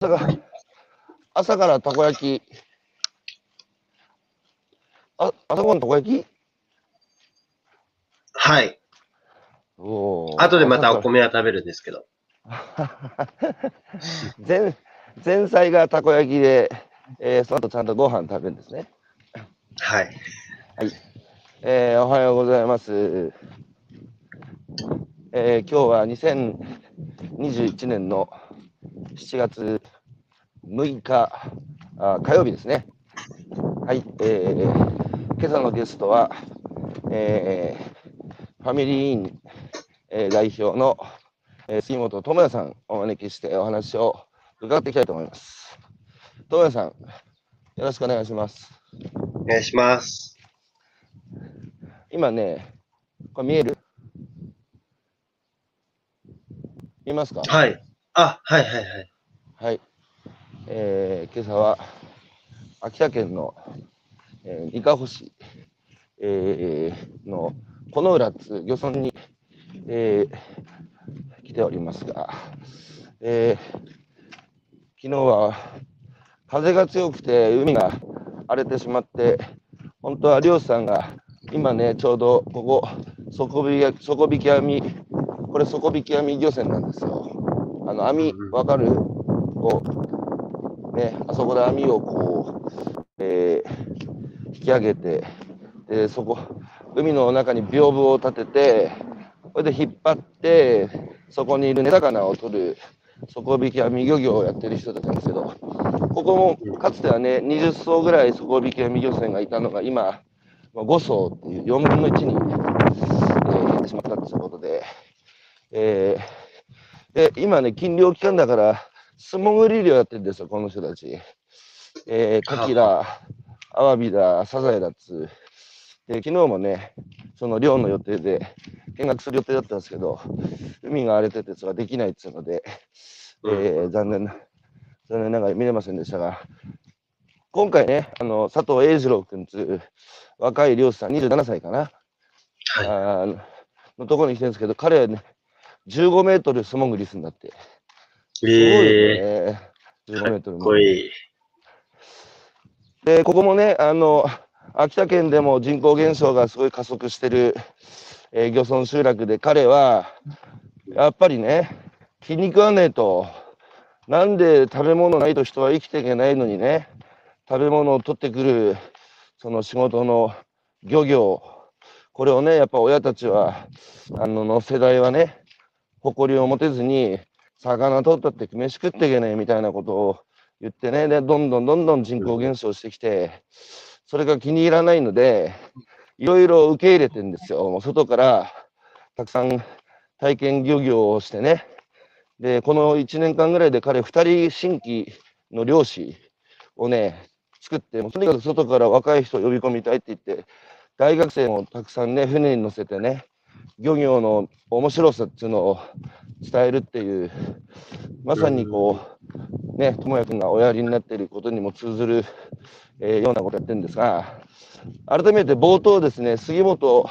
朝が朝からたこ焼き。あ、朝ごはんたこ焼き？はい。おー後でまたお米は食べるんですけど。前前菜がたこ焼きで、えーその後ちゃんとご飯食べるんですね。はい。えーおはようございます。えー今日は2021年の7月6日あ火曜日ですね。はい、えー今朝のゲストは、えーファミリーイン、えー代表の、えー杉本智也さんをお招きしてお話を伺っていきたいと思います。智也さん、よろしくお願いします。お願いします。今ね、これ見える？見えますか？はい。あ、はいはいはい。はい。えー今朝は秋田県の、えー、伊香保市、えーのこの浦津漁村に、えー来ておりますが、えー昨日は風が強くて海が荒れてしまって、本当は漁師さんが今ね、ちょうどここ、底引き底引き網、これ底引き網漁船なんですよ。あの網、わかる？こう、ね、あそこで網をこう、えー引き上げて、で、そこ、海の中に屏風を立てて、これで引っ張って、そこにいる根魚を取る、底引き網漁業をやってる人たちなんですけど、ここもかつてはね、20艘ぐらい底引き網漁船がいたのが、今、5艘っていう4分の1に、えー減ってしまったということで、えーで今ね、禁漁期間だから、素潜り漁やってるんですよ、この人たち。えー、カキだ、アワビだ、サザエだっつう。で、昨日もね、その漁の予定で見学する予定だったんですけど、海が荒れててそれはできないっつうので、えー残念な、残念ながら見れませんでしたが、今回ね、あの佐藤栄二郎君つう若い漁師さん、27歳かな、はい。あーのところに来てるんですけど、彼はね、15メートル素潜りするんだって。すごいね。15メートルー、もかっこいい。で、ここもね、あの、秋田県でも人口減少がすごい加速してる、えー漁村集落で、彼は、やっぱりね、気に食わねえと、なんで食べ物ないと人は生きていけないのにね、食べ物を取ってくる、その仕事の漁業、これをね、やっぱ親たちは、あの、の世代はね、誇りを持てずに、魚取ったって飯食っていけねえみたいなことを言ってね、で、どんどんどんどん人口減少してきて、それが気に入らないので、いろいろ受け入れてんですよ。もう外からたくさん体験漁業をしてね。で、この1年間ぐらいで彼2人新規の漁師をね、作って、もうとにかく外から若い人を呼び込みたいって言って、大学生もたくさんね、船に乗せてね、漁業の面白さっていうのを伝えるっていう、まさにこう、ね、智也君がおやりになっていることにも通ずる、えーようなことやってるんですが、改めて冒頭ですね、杉本、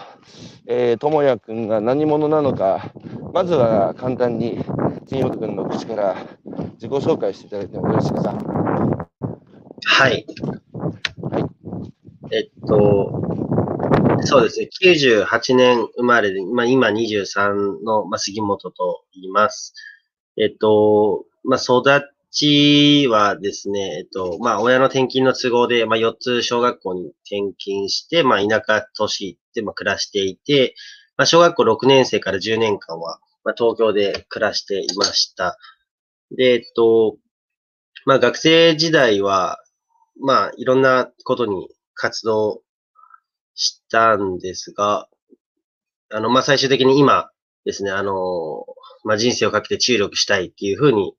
えー、智也君が何者なのか、まずは簡単に杉本君の口から自己紹介していただいてもよろしいですか？はい。はい。えっと、そうですね。98年生まれで、まあ、今23の、まあ、杉本と言います。えっと、まあ、育ちはですね、えっと、まあ、親の転勤の都合で、まあ、4つ小学校に転勤して、まあ、田舎都市で、まあ、暮らしていて、まあ、小学校6年生から10年間は、まあ、東京で暮らしていました。で、えっと、まあ、学生時代は、まあ、いろんなことに活動したんですが、あの、まあ、最終的に今ですね、あの、まあ、人生をかけて注力したいっていうふうに、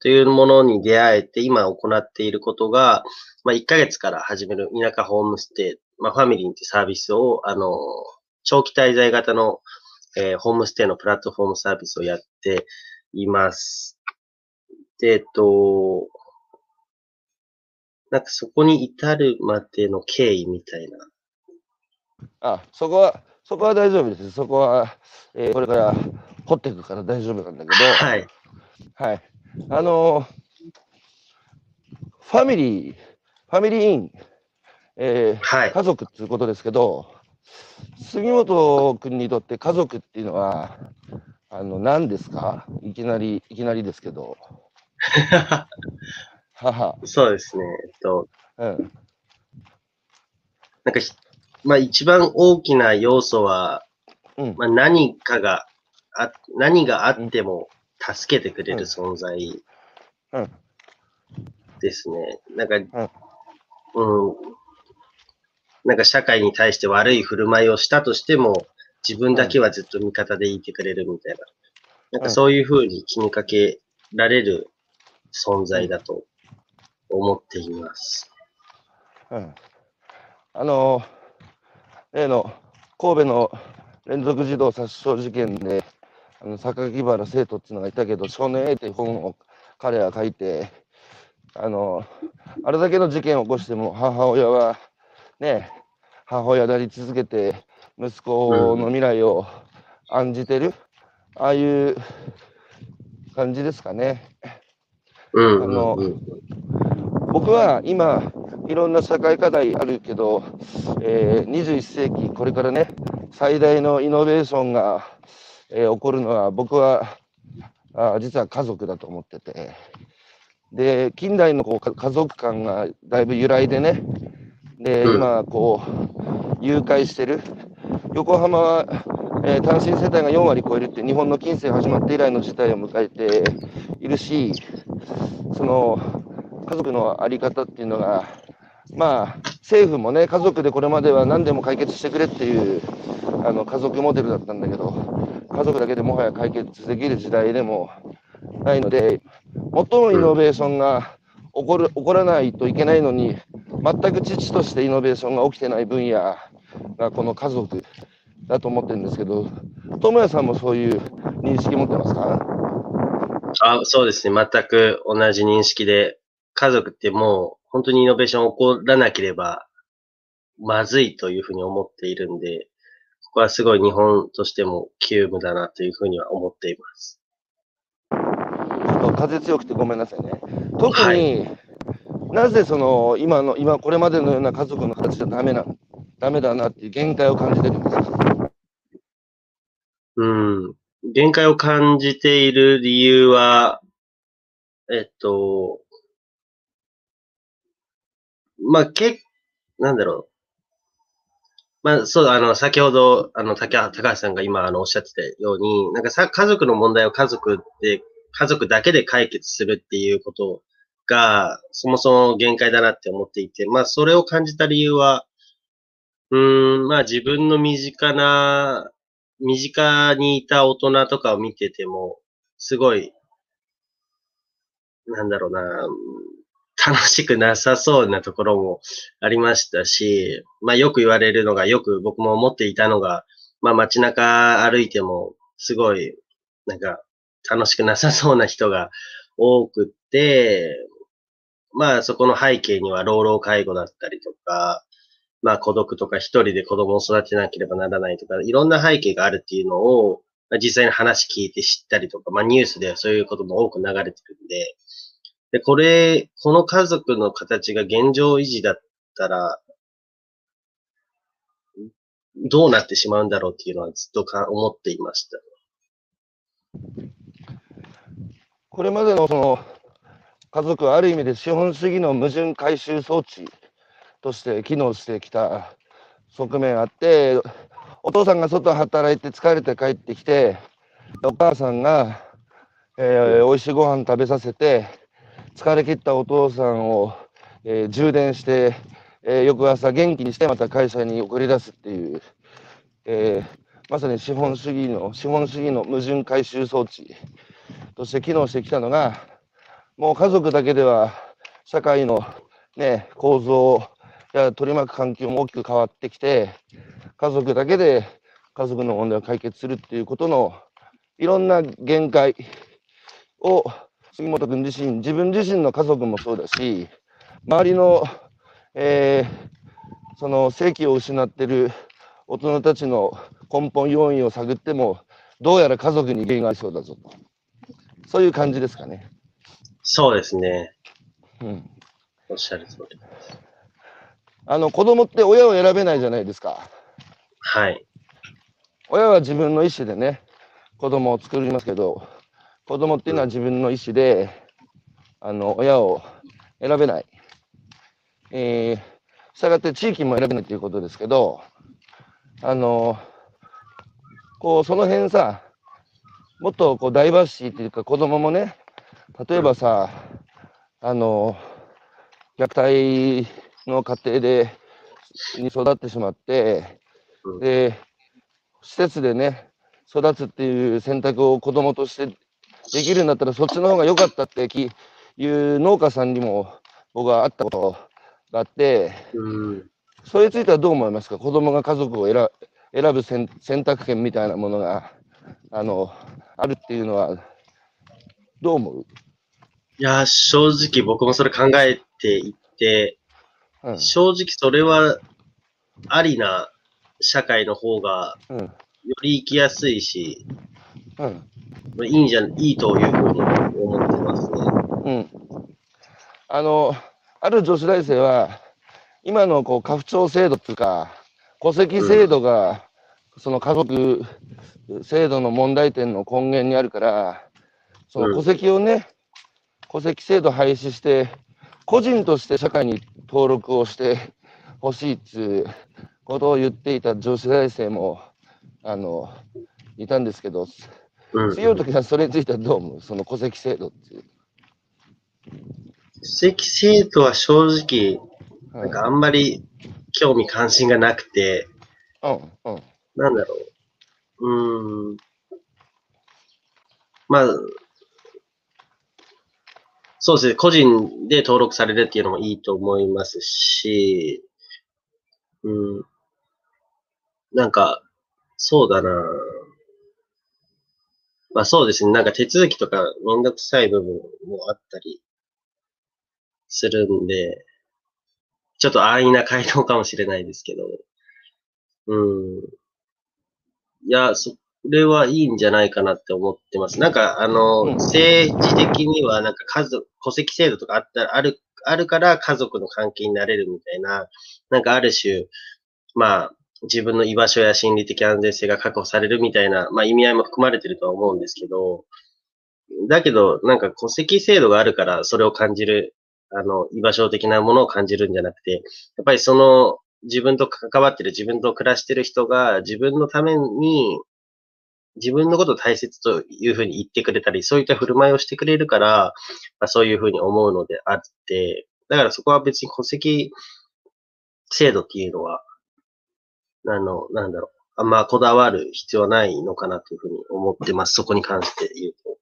というものに出会えて、今行っていることが、まあ、1ヶ月から始める田舎ホームステイ、まあ、ファミリーってサービスを、あの、長期滞在型の、えーホームステイのプラットフォームサービスをやっています。で、えっと、なんかそこに至るまでの経緯みたいな。あ、そこは、そこは大丈夫です。そこは、えーこれから掘っていくから大丈夫なんだけど、はい。はい。あのーファミリー、ファミリーイン、えーはい。家族っていうことですけど、杉本君にとって家族っていうのは、あの、何ですか？いきなり、いきなりですけど。母。そうですね。えっと、うん。なんかひ、まあ一番大きな要素は、うん。まあ何かが、あ何があっても助けてくれる存在うん。ですね。なんか、うん。なんか社会に対して悪い振る舞いをしたとしても、自分だけはずっと味方でいてくれるみたいな。なんかそういうふうに気にかけられる存在だと思っています。うん。あの、例の神戸の連続児童殺傷事件で、あの榊原生徒っていうのがいたけど、少年 A っていう本を彼は書いて、あの、あれだけの事件を起こしても母親はね、母親であり続けて、息子の未来を案じてる、ああいう感じですかね。うんあの僕は今、いろんな社会課題あるけど、えー21世紀、これからね、最大のイノベーションが、えー起こるのは、僕はあ実は家族だと思ってて、で近代のこうか家族観がだいぶ揺らいでね、でうん。今、こう、誘拐してる、横浜は、えー単身世帯が4割超えるって、日本の近世始まって以来の事態を迎えているし、その家族の在り方っていうのが、まあ、政府もね、家族でこれまでは何でも解決してくれっていうあの家族モデルだったんだけど、家族だけでもはや解決できる時代でもないので、最もイノベーションが起こる起こらないといけないのに、全く父としてイノベーションが起きてない分野がこの家族だと思ってるんですけど、智也さんもそういう認識持ってますか？あそうですね。全く同じ認識で、家族ってもう本当にイノベーション起こらなければまずいというふうに思っているんで、ここはすごい日本としても急務だなというふうには思っています。ちょっと風強くてごめんなさいね。特はに、なぜその今の今これまでのような家族の形じゃダメなダメだなっていう限界を感じてるんですか？うん。限界を感じている理由は、えっと、まあ、け、なんだろう。まあ、そう、あの、先ほど、あの、高橋さんが今、あの、おっしゃってたように、なんかさ、家族の問題を家族で、家族だけで解決するっていうことが、そもそも限界だなって思っていて、まあ、それを感じた理由は、うん、まあ、自分の身近な、身近にいた大人とかを見てても、すごい、なんだろうな、楽しくなさそうなところもありましたし、まあよく言われるのが、よく僕も思っていたのが、まあ街中歩いても、すごい、なんか、楽しくなさそうな人が多くって、まあそこの背景には老老介護だったりとか、まあ孤独とか一人で子供を育てなければならないとか、いろんな背景があるっていうのを、実際に話聞いて知ったりとか、まあニュースではそういうことも多く流れてるんで、で、これ、この家族の形が現状維持だったら、どうなってしまうんだろうっていうのはずっとか思っていました。これまでのその家族はある意味で資本主義の矛盾回収装置として機能してきた側面あって、お父さんが外働いて疲れて帰ってきて、お母さんが、えー、美味しいご飯食べさせて、疲れ切ったお父さんを、えー充電して、えー翌朝元気にしてまた会社に送り出すっていう、えーまさに資本主義の資本主義の矛盾回収装置として機能してきたのがもう家族だけでは社会の、ね、構造や取り巻く環境も大きく変わってきて家族だけで家族の問題を解決するっていうことのいろんな限界を杉本君自身自分自身の家族もそうだし周りの、えーその正気を失ってる大人たちの根本要因を探ってもどうやら家族に原因がありそうだぞとそういう感じですかね。そうですね。うんおっしゃる通り。あの、子供って親を選べないじゃないですか。はい。親は自分の意思でね、子供を作りますけど、子供っていうのは自分の意思で、あの、親を選べない。えー、したがって地域も選べないということですけど、あの、こう、その辺さ、もっとこう、ダイバーシティっていうか、子供もね、例えばさ、あの、虐待の過程で、に育ってしまって、うんで、施設でね、育つっていう選択を子供としてできるんだったら、そっちの方が良かったってきいう農家さんにも僕は会ったことがあって、うん。それについてはどう思いますか？子供が家族を選選ぶ選選択権みたいなものが、あの、あるっていうのは、どう思う、いや、正直僕もそれ考えていて、うん。正直それはありな社会の方がうん。より生きやすいし、うんいいんじゃ、いいというふうに思ってますね。うん、あの、ある女子大生は、今のこう家父長制度っていうか、戸籍制度が、その家族制度の問題点の根源にあるから、その戸籍をね、戸籍制度廃止して、個人として社会に登録をしてほしいっていうことを言っていた女子大生も、あの、いたんですけど、うん。強い時はそれについてはどう思う？その戸籍制度っていう。戸籍制度は正直、うんなんかあんまり興味関心がなくて、うんうんなんだろう。うーん。まあ、そうですね。個人で登録されるっていうのもいいと思いますし、うん。なんか、そうだな。まあそうですね。なんか手続きとかめんどくさい部分もあったりするんで、ちょっと安易な回答かもしれないですけど、うん。いや、それはいいんじゃないかなって思ってます。なんか、あの、うん政治的には、なんか家族、戸籍制度とかあったら、ある、あるから家族の関係になれるみたいな、なんかある種、まあ、自分の居場所や心理的安全性が確保されるみたいな、まあ意味合いも含まれてるとは思うんですけど、だけど、なんか戸籍制度があるからそれを感じる、あの、居場所的なものを感じるんじゃなくて、やっぱりその自分と関わってる、自分と暮らしてる人が自分のために、自分のことを大切というふうに言ってくれたり、そういった振る舞いをしてくれるから、まあ、そういうふうに思うのであって、だからそこは別に戸籍制度っていうのは、あの、なんだろう、あんまこだわる必要はないのかなというふうに思ってます。そこに関して言うと。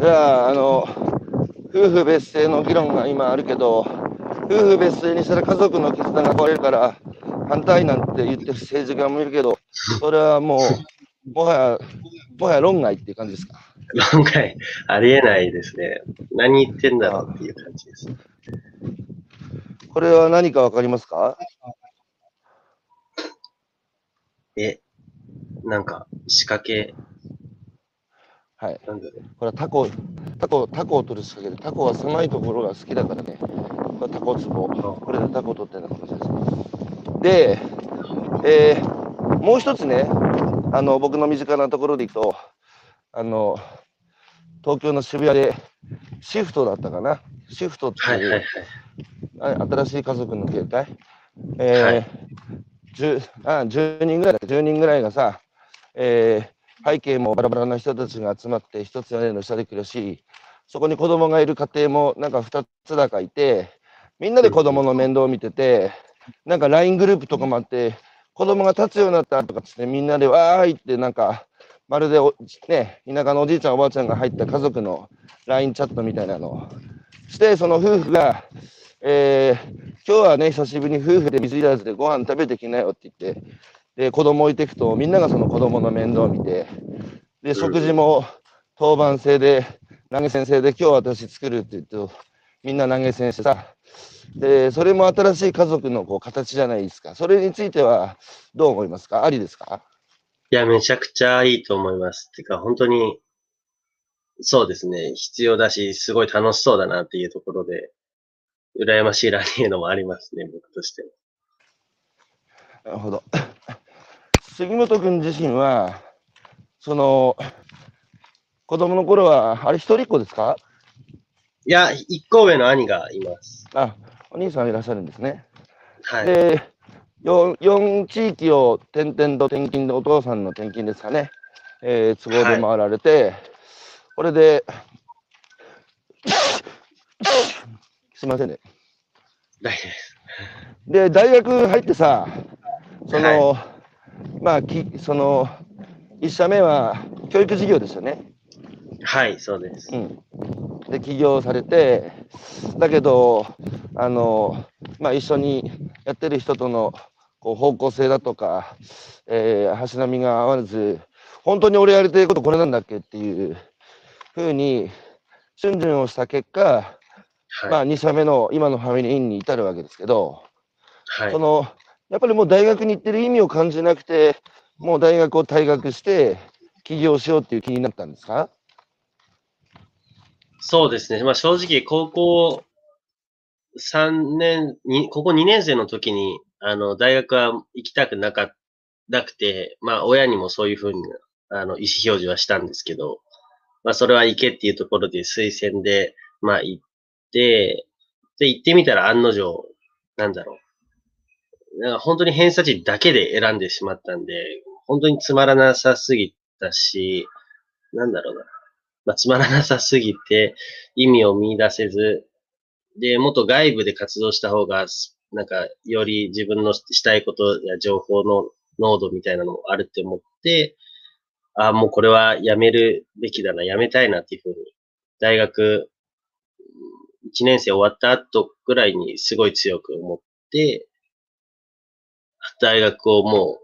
じゃあ、あの、夫婦別姓の議論が今あるけど、夫婦別姓にしたら家族の絆が壊れるから、反対なんて言ってる政治家もいるけど、それはもう、もはや、もはや論外っていう感じですか？論外、ありえないですね。何言ってんだろうっていう感じです。これは何かわかりますか？え、なんか、仕掛け、はい。なんだろう。これはタコ、タコ、タコを取る仕掛けで、タコは狭いところが好きだからね。これタコツボ。これでタコを取ってるのかもしれないです。で、えーもう一つね、あの、僕の身近なところでいくと、あの、東京の渋谷でシフトだったかな。シフトってはいはいはい。あ新しい家族の形態、えーはい10あ10人ぐらいだ。10人ぐらいがさ、えー背景もバラバラな人たちが集まって一つ屋根の下で暮らしそこに子供がいる家庭もなんか2つだかいてみんなで子供の面倒を見ててなんか LINE グループとかもあって子供が立つようになったとかっつってみんなでわーいってなんかまるでお、ね、田舎のおじいちゃんおばあちゃんが入った家族の LINE チャットみたいなのをしてその夫婦がえー今日はね、久しぶりに夫婦で水入らずでご飯食べてきなよって言って、で、子供置いていくと、みんながその子供の面倒を見て、で、食事も当番制で、投げ先生で、今日私作るって言うと、みんな投げ先生さ、で、それも新しい家族のこう形じゃないですか。それについてはどう思いますか？ありですか？いや、めちゃくちゃいいと思います。てか、本当に、そうですね。必要だし、すごい楽しそうだなっていうところで、羨ましいなっていうのもありますね、僕としては。なるほど。杉本君自身は、その、子供の頃は、あれ一人っ子ですか？いや、一個上の兄がいます。あ、お兄さんいらっしゃるんですね。はい。で、4, 4地域を転々と転勤で、お父さんの転勤ですかね、えー都合で回られて、これで、すいませんね。大丈夫です。で、大学入ってさ、その、まあ、きその、1社目は教育事業ですよね。はい、そうです。うん。で、起業されて、だけど、あの、まあ、一緒にやってる人とのこう方向性だとか、えー、足並みが合わず、本当に俺やりたいことこれなんだっけっていうふうに、瞬順をした結果、はい。まあ、2社目の今のファミリーインに至るわけですけど、はいそ。の、やっぱりもう大学に行ってる意味を感じなくて、もう大学を退学して、起業しようっていう気になったんですか？そうですね。まあ正直、高校3年、に高校2年生の時に、あの、大学は行きたくなかなくて、まあ親にもそういうふうに、あの、意思表示はしたんですけど、まあそれは行けっていうところで推薦で、まあ行って、で、行ってみたら案の定、なんだろう。なんか本当に偏差値だけで選んでしまったんで、本当につまらなさすぎたし、なんだろうな。まあ、つまらなさすぎて、意味を見出せず、で、もっと外部で活動した方が、なんか、より自分のしたいことや情報の濃度みたいなのもあるって思って、ああ、もうこれはやめるべきだな、やめたいなっていうふうに、大学1年生終わった後ぐらいにすごい強く思って、大学をも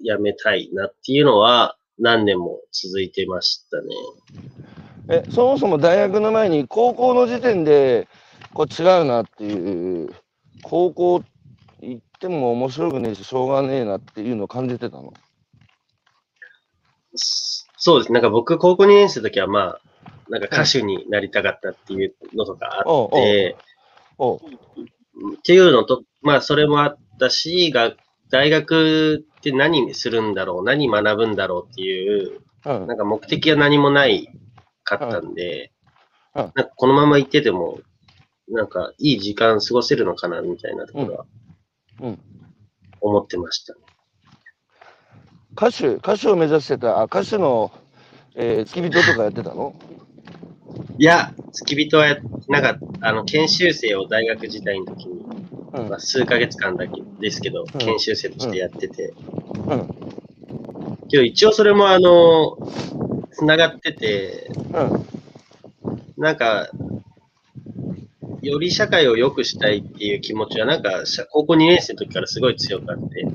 うやめたいなっていうのは何年も続いてましたね。えそもそも大学の前に高校の時点でこう違うなっていう高校行っても面白くねえししょうがねえなっていうのを感じてたの？そうです。なんか僕、高校2年生の時はまあ、なんか歌手になりたかったっていうのとかあって、っていうのと、まあそれもあったし、が大学って何するんだろう、何学ぶんだろうっていう、うん。なんか目的が何もないかったんで、なんかこのまま行ってても、なんかいい時間過ごせるのかなみたいなところはうん。思ってました。歌手歌手を目指してたあ歌手の、えー付き人とかやってたの？いや、付き人はやなんか、あの、研修生を大学時代の時に、うん。まあ、数ヶ月間だけですけど、うん。研修生としてやってて、うん。けど一応それもあの、繋がってて、うん。なんか、より社会を良くしたいっていう気持ちは、なんか、社高校2年生の時からすごい強くあって、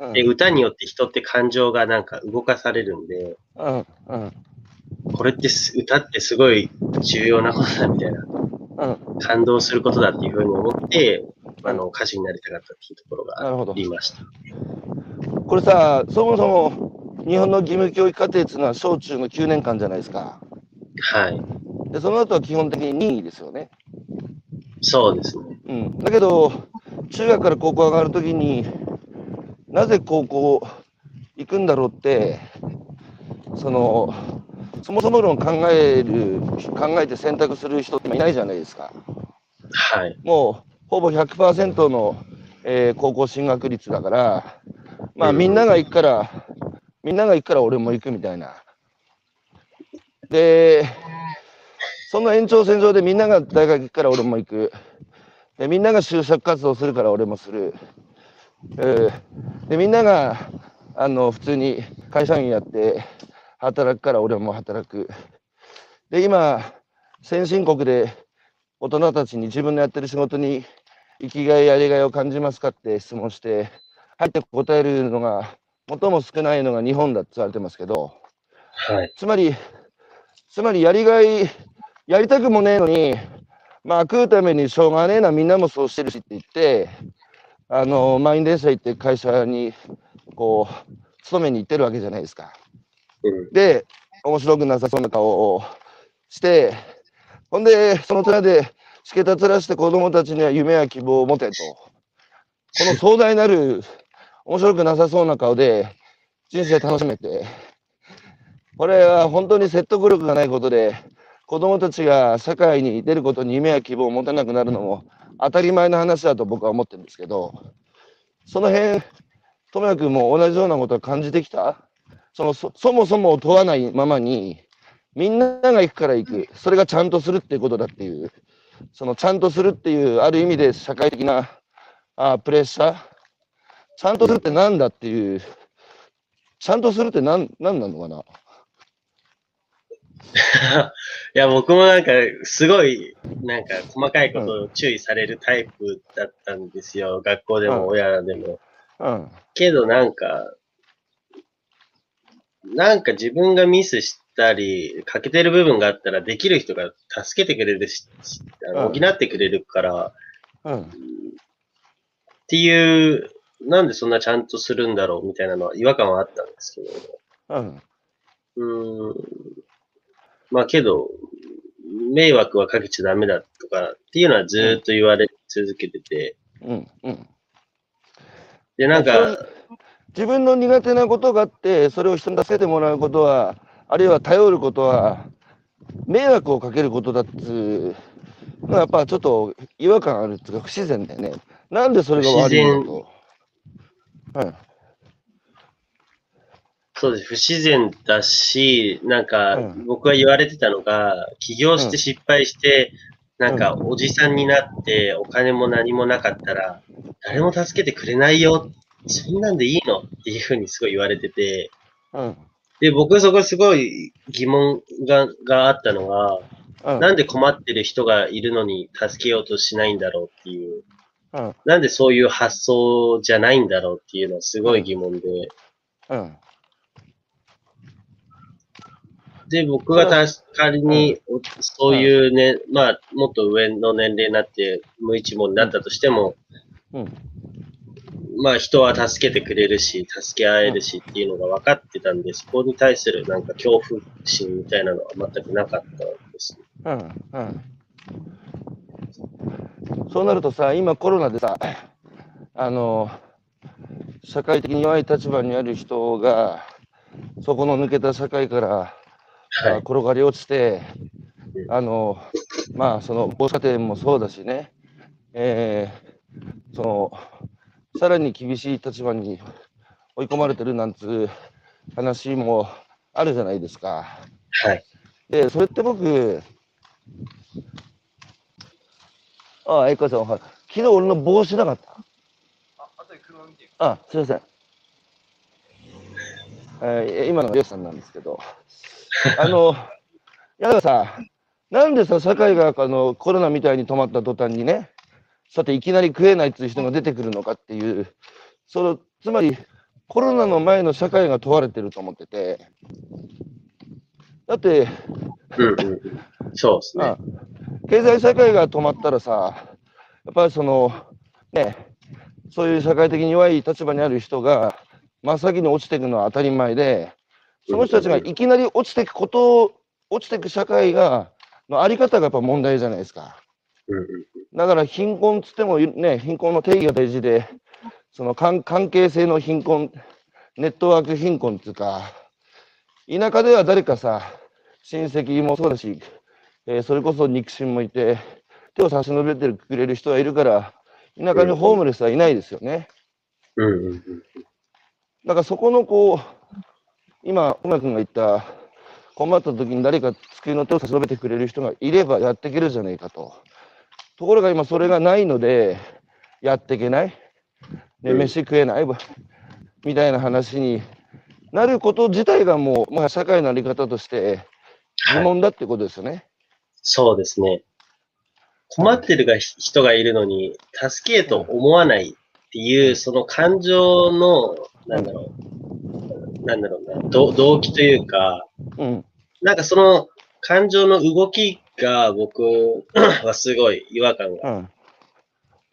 うん。で、歌によって人って感情がなんか動かされるんで、うんうん。これってす歌ってすごい重要なことだみたいな、うん。感動することだっていうふうに思って、あの、歌手になりたかったっていうところがありました。これさそもそも日本の義務教育課程っていうのは小中の9年間じゃないですか。はい。でその後は基本的に任意ですよね。そうですね。うん、だけど、中学から高校上がるときになぜ高校行くんだろうって、その、そもそも論考える、考えて選択する人っていないじゃないですか。はい。もう、ほぼ100%の、えー高校進学率だから、まあうんみんなが行くから、みんなが行くから俺も行くみたいな。で、その延長線上でみんなが大学行くから俺も行く。で、みんなが就職活動するから俺もする。えーで、みんなが、あの、普通に会社員やって働くから俺も働く。で、今、先進国で大人たちに自分のやってる仕事に生きがいやりがいを感じますかって質問して、入って答えるのが最も少ないのが日本だって言われてますけど、はい。つまり、つまりやりがい、やりたくもねえのに、まあ食うためにしょうがねえな、みんなもそうしてるしって言って、あの、満員電車行って会社に、こう、勤めに行ってるわけじゃないですか。で、面白くなさそうな顔をして、ほんで、その隣で、しけたつらして子供たちには夢や希望を持てと。この壮大なる、面白くなさそうな顔で、人生楽しめて、これは本当に説得力がないことで、子供たちが社会に出ることに夢や希望を持てなくなるのも当たり前の話だと僕は思ってるんですけど、その辺、智也君も同じようなことを感じてきた？そのそそもそも問わないままに、みんなが行くから行く、それがちゃんとするっていうことだっていう、そのちゃんとするっていう、ある意味で社会的なあプレッシャー、ちゃんとするってなんだっていう、ちゃんとするってなんなんなのかな？いや、僕もなんか、すごい、なんか、細かいことを注意されるタイプだったんですよ。学校でうんも親らでも。うん。けどなんか、なんか自分がミスしたり、欠けてる部分があったら、できる人が助けてくれるし、補ってくれるから、うん。っていう、なんでそんなちゃんとするんだろうみたいなのは違和感はあったんですけど。うん。うーん。まあけど、迷惑はかけちゃダメだとかっていうのはずーっと言われ続けてて、うん。うん。で、なんか、自分の苦手なことがあって、それを人に助けてもらうことは、あるいは頼ることは、迷惑をかけることだっつうのはやっぱちょっと違和感あるっていうか、不自然だよね。なんでそれが悪いんだと。うん。そうです。不自然だし、なんかうん、僕が言われてたのが、起業して失敗して、なんか、うおじさんになって、お金も何もなかったら、誰も助けてくれないよ。そんなんでいいのっていうふうにすごい言われてて、うん。で、僕そこすごい疑問ががあったのが、うん。なんで困ってる人がいるのに助けようとしないんだろうっていう、うん。なんでそういう発想じゃないんだろうっていうのはすごい疑問で、うん。で、僕が確かに、おそういうね、まあ、もっと上の年齢になって、無一文になったとしても、うん。まあ、人は助けてくれるし、助け合えるしっていうのが分かってたんで、そこに対するなんか恐怖心みたいなのは全くなかったです。うん。うん。そうなるとさ、今コロナでさ、あの、社会的に弱い立場にある人が、そこの抜けた社会から、はい。あ転がり落ちて、あの、まあ、その、母子家庭もそうだしね、えーその、さらに厳しい立場に追い込まれてるなんつう話もあるじゃないですか。はい。で、それって僕、ああ、エイカさん、はい昨日俺の帽子なかった？あ、すいません。えー今のはヨシさんなんですけど、あの、いやださ、なんでさ、社会があのコロナみたいに止まった途端にね、さていきなり食えないっていう人が出てくるのかっていう、そのつまりコロナの前の社会が問われてると思ってて、だって、うんうんうん。そうですね。あ経済社会が止まったらさ、やっぱりその、ね、そういう社会的に弱い立場にある人が真っ先に落ちていくのは当たり前で、その人たちがいきなり落ちていくことを、落ちていく社会が、のあり方がやっぱ問題じゃないですか。うんうんだから貧困っつってもね、貧困の定義が大事で、その関関係性の貧困、ネットワーク貧困っていうか、田舎では誰かさ、親戚もそうだし、えーそれこそ肉親もいて、手を差し伸べてくれる人はいるから、田舎にホームレスはいないですよね。うんうんうん。だからそこのこう、今、小村君が言った、困った時に誰か机の手を差し伸べてくれる人がいればやっていけるじゃないかと。ところが今それがないので、やっていけない。ね、うん飯食えないわみたいな話になること自体がもう、まあ、社会のあり方として疑はい。問だってことですよね。そうですね。困ってるが人がいるのに、助けと思わないっていう、その感情の、なんだろう、なんだろうな、ど動機というか、うん。なんかその感情の動きが僕はすごい違和感がうん。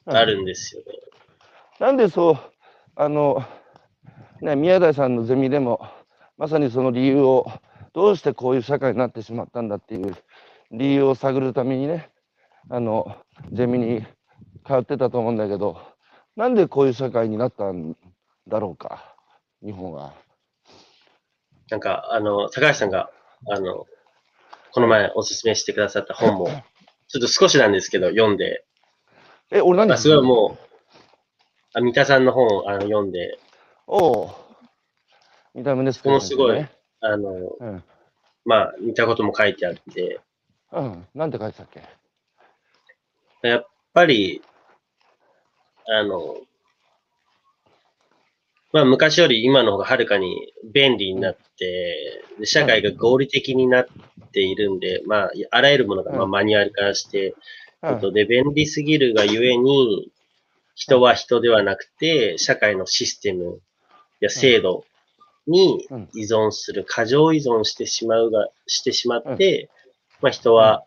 あるんですよね。なんでそう、あの、ね、宮台さんのゼミでも、まさにその理由を、どうしてこういう社会になってしまったんだっていう理由を探るためにね、あの、ゼミに通ってたと思うんだけど、なんでこういう社会になったんだろうか、日本は。なんか、あの、高橋さんが、あの、この前おすすめしてくださった本も、ちょっと少しなんですけど、読んで、え、俺何あすごいもう、あ三田さんの本をあの読んで、おう。見た目ですけど、このすごい。あの、うん。まあ、似たことも書いてあって、うん。なんて書いてたっけ？やっぱり、あの、まあ、昔より今の方がはるかに便利になって、で社会が合理的になっているんで、まあ、あらゆるものがまあうん。マニュアル化して、うん。えっと、で、便利すぎるがゆえに、人は人ではなくて、社会のシステムや制度にうん。依存する、過剰依存してしまうが、してしまって、まあ人は、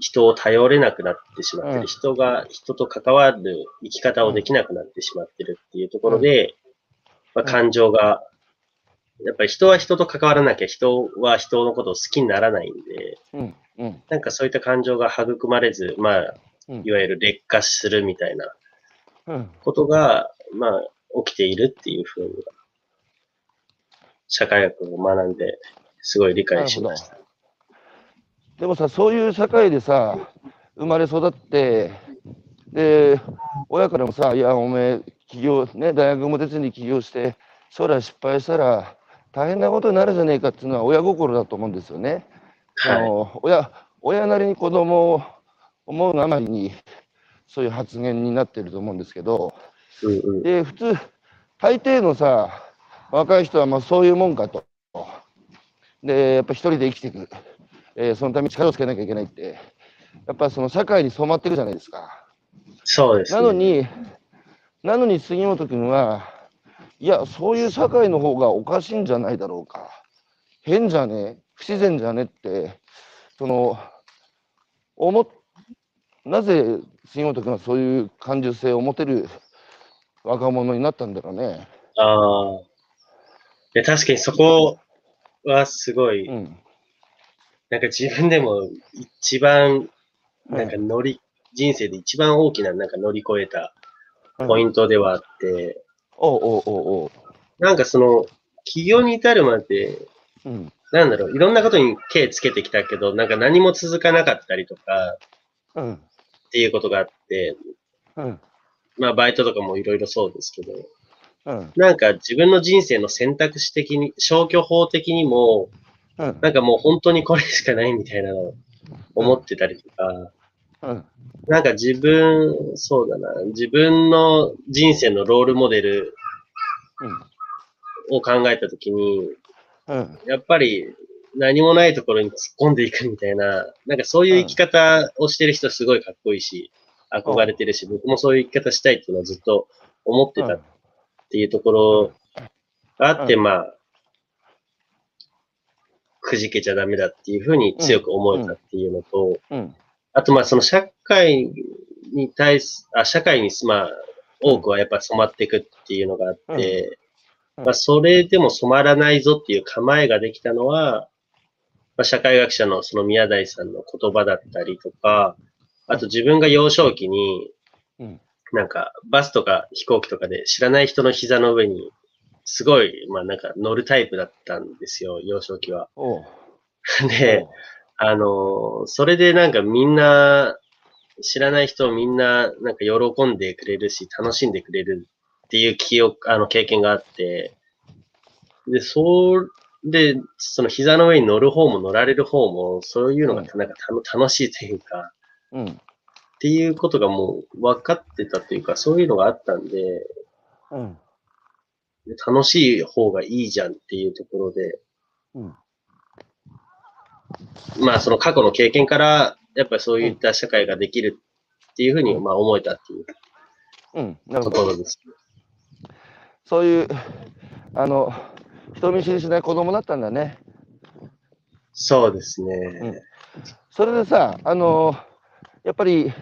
人を頼れなくなってしまってうんる。人が人と関わる生き方をできなくなってしまってるっていうところで、まあ感情が、やっぱり人は人と関わらなきゃ人は人のことを好きにならないんで。なんかそういった感情が育まれず、まあ、うんいわゆる劣化するみたいなうん。ことが、まあ、起きているっていうふうに、社会学を学んで、すごい理解しました。でもさ、そういう社会でさ、生まれ育って、で、親からもさ、いや、おめえ、起業、ね、大学も出ずに起業して、将来失敗したら大変なことになるじゃねえかっていうのは親心だと思うんですよね。あはい。の親親なりに子供を思うあまりに、そういう発言になってると思うんですけど、うんうん。で、普通、大抵のさ、若い人はまあそういうもんかと。で、やっぱ一人で生きていく。えーそのために力をつけなきゃいけないって、やっぱその社会に染まってるじゃないですか。そうです、ね。なのに、なのに杉本君は、いや、そういう社会の方がおかしいんじゃないだろうか。変じゃね不自然じゃねって、その、思っなぜ杉本君はそういう感受性を持てる若者になったんだろうね。ああ。で確かにそこはすごい、うん。なんか自分でも一番、うんなんか乗り、人生で一番大きななんか乗り越えたポインントではあって、おうおうおうおう。なんかその、起業に至るまで、うん。なんだろう、いろんなことに手つけてきたけど、なんか何も続かなかったりとかうん。っていうことがあって、うん。まあバイトとかもいろいろそうですけど、うん。なんか自分の人生の選択肢的に、消去法的にも、うん。なんかもう本当にこれしかないみたいなのを思ってたりとか、うん。なんか自分、そうだな、自分の人生のロールモデルを考えたときに、うん。やっぱり何もないところに突っ込んでいくみたいな、なんかそういう生き方をしてる人すごいかっこいいし、憧れてるし、僕もそういう生き方したいっていうのはずっと思ってたっていうところがあって、うんまあ、くじけちゃダメだっていうふうに強く思えたっていうのと、うん。あとまあその社会に対す、あ、社会にまあ多くはやっぱ染まっていくっていうのがあって、うんまあそれでも染まらないぞっていう構えができたのは、まあ、社会学者のその宮台さんの言葉だったりとか、あと自分が幼少期にうん。なんかバスとか飛行機とかで知らない人の膝の上にすごい、まあなんか乗るタイプだったんですよ、幼少期は。で、あのーそれでなんかみんな、知らない人みんななんか喜んでくれるし、楽しんでくれるっていう記憶、あの経験があって、で、そう、で、その膝の上に乗る方も乗られる方も、そういうのがうんなんかた楽しいというか、うん。っていうことがもう分かってたというか、そういうのがあったんで、うん。で楽しい方がいいじゃんっていうところで、うん。まあその過去の経験から、やっぱりそういった社会ができるっていうふうに、まあ思えたっていう。ところです。そういう、あの、人見知りしない子供だったんだね。そうですね。それでさ、あの、やっぱり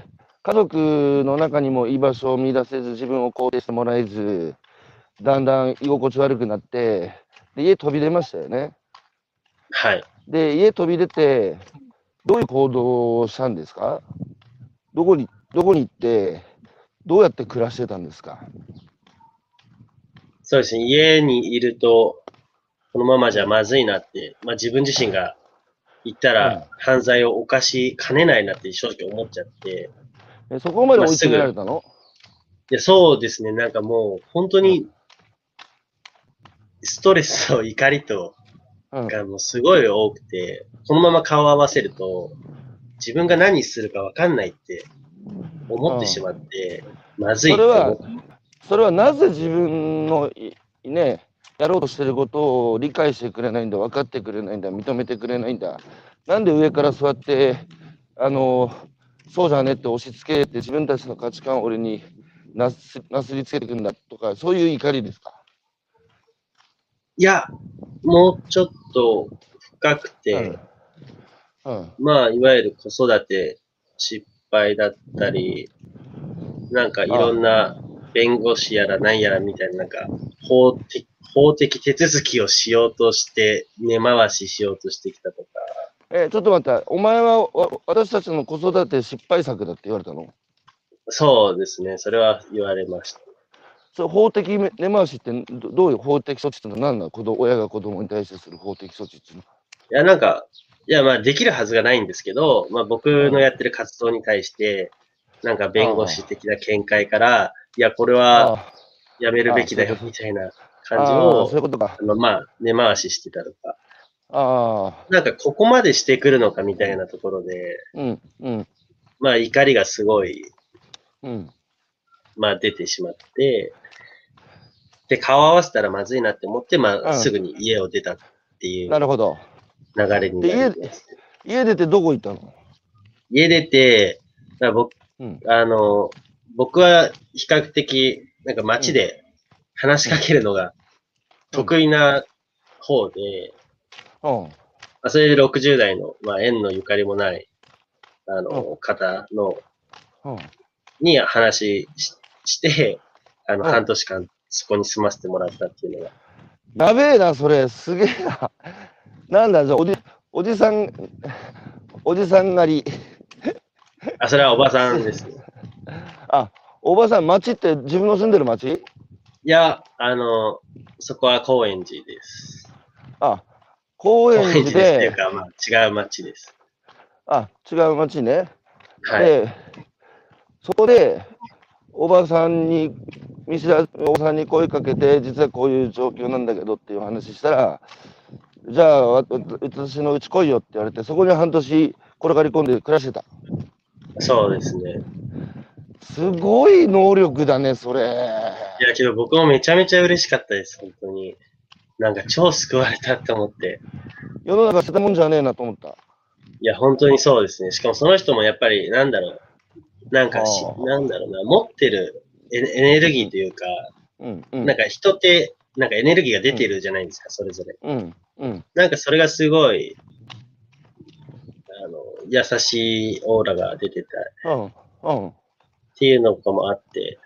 家族の中にも居場所を見出せず、自分を肯定してもらえず、だんだん居心地悪くなって、で家飛び出ましたよね。はい。で、家飛び出て、どういう行動をしたんですか？どこに、どこに行って、どうやって暮らしてたんですか？そうですね。家にいると、このままじゃまずいなって、まあ自分自身が言ったうんら犯罪を犯しかねないなって正直思っちゃって、えそこまで追い詰められたの？いやそうですね。なんかもう本当にストレスと怒りとうん。がもうすごい多くて、このまま顔を合わせると自分が何するかわかんないって思ってしまって、まずいって思ってそれはなぜ自分のいね、やろうとしてることを理解してくれないんだ、分かってくれないんだ、認めてくれないんだ。なんで上から座って、あの、そうじゃねって押し付けて自分たちの価値観を俺になすなすりつけてくんだとか、そういう怒りですか？いや、もうちょっと深くて、うん。うん。まあ、いわゆる子育て失敗だったり、なんかいろんな弁護士やら何やらみたいな、なんか法的法的手続きをしようとして、根回ししようとしてきたとか、え、ちょっと待って、お前はわ私たちの子育て失敗作だって言われたの？そうですね、それは言われました。それ法的根回しってどどういう法的措置ってのは何なの？子供親が子供に対してする法的措置っていうのいや、なんか、いや、まあ、できるはずがないんですけど、まあ、僕のやってる活動に対して、なんか弁護士的な見解から、いや、これはあやめるべきだよみたいな感じをーそういうことか。あの、まあ、根回ししてたとか、ああ、なんかここまでしてくるのかみたいなところで、うん、うん、まあ怒りがすごい、うん。まあ出てしまって、で、顔合わせたらまずいなって思って、まうんあすぐに家を出たっていうなるほど。流れになります。家出てどこ行ったの？家出て、だ僕、うん。あの、僕は比較的、なんか街で話しかけるのが得意な方で、うん。まあ、それで60代の、まあ、縁のゆかりもない、あの、う方の、うん。に話しして、あの、うん半年間、そこに住ませてもらったっていうのが。やべえな、それ。すげえな。なんだ、じゃあ、おじ、おじさん、おじさん狩り。あ、それはおばさんです。あ、おばさん、町って自分の住んでる町？いや、あの、そこは高円寺です。あ、高高円寺円寺ですっていうで、か、まあ、違う町です。あ、違う町ね。はい。で、そこで、おばさんに、見知らおばさんに声かけて、実はこういう状況なんだけどっていう話したら、じゃあ、わ私のうち来いよって言われて、そこに半年転がり込んで暮らしてた。そうですね。すごい能力だね、それ。いや、けど僕もめちゃめちゃ嬉しかったです、本当に。なんか超救われたって思って。世の中捨てたもんじゃねえなと思った。いや、本当にそうですね。しかもその人もやっぱり、なんだろう。なんかしなんだろうな、持ってるエネルギーというか、うん、うんなん、か人って、なんかエネルギーが出てるじゃないですか、それぞれ。うん、うん。なんかそれがすごい、あの、優しいオーラが出てたっうん、うん。ていうのかもあって、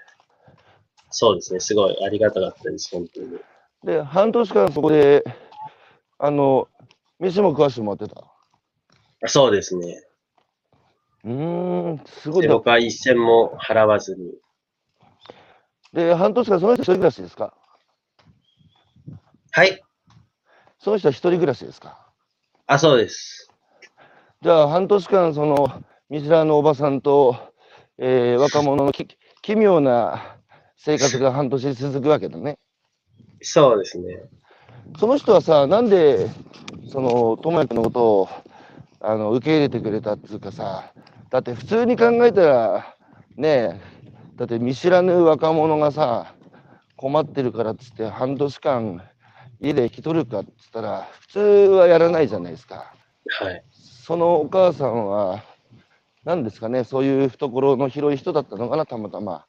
そうですね、すごいありがたかったです、本当に。で、半年間そこで、あの、飯も食わしてもらってた？あそうですね。うーん、すごい。僕は一銭も払わずに。で、半年間その人一人暮らしですか？はい。その人は一人暮らしですか？あ、そうです。じゃあ、半年間、その、見知らぬおばさんと、えー若者のき奇妙な生活が半年続くわけだね。そうですね。その人はさ、なんで、その、智也君のことを、あの、受け入れてくれたっていうかさ、だって普通に考えたら、ねえ、だって見知らぬ若者がさ、困ってるからっつって半年間家で引き取るかっつったら、普通はやらないじゃないですか。はい。そのお母さんは、何ですかね、そういう懐の広い人だったのかな、たまたま。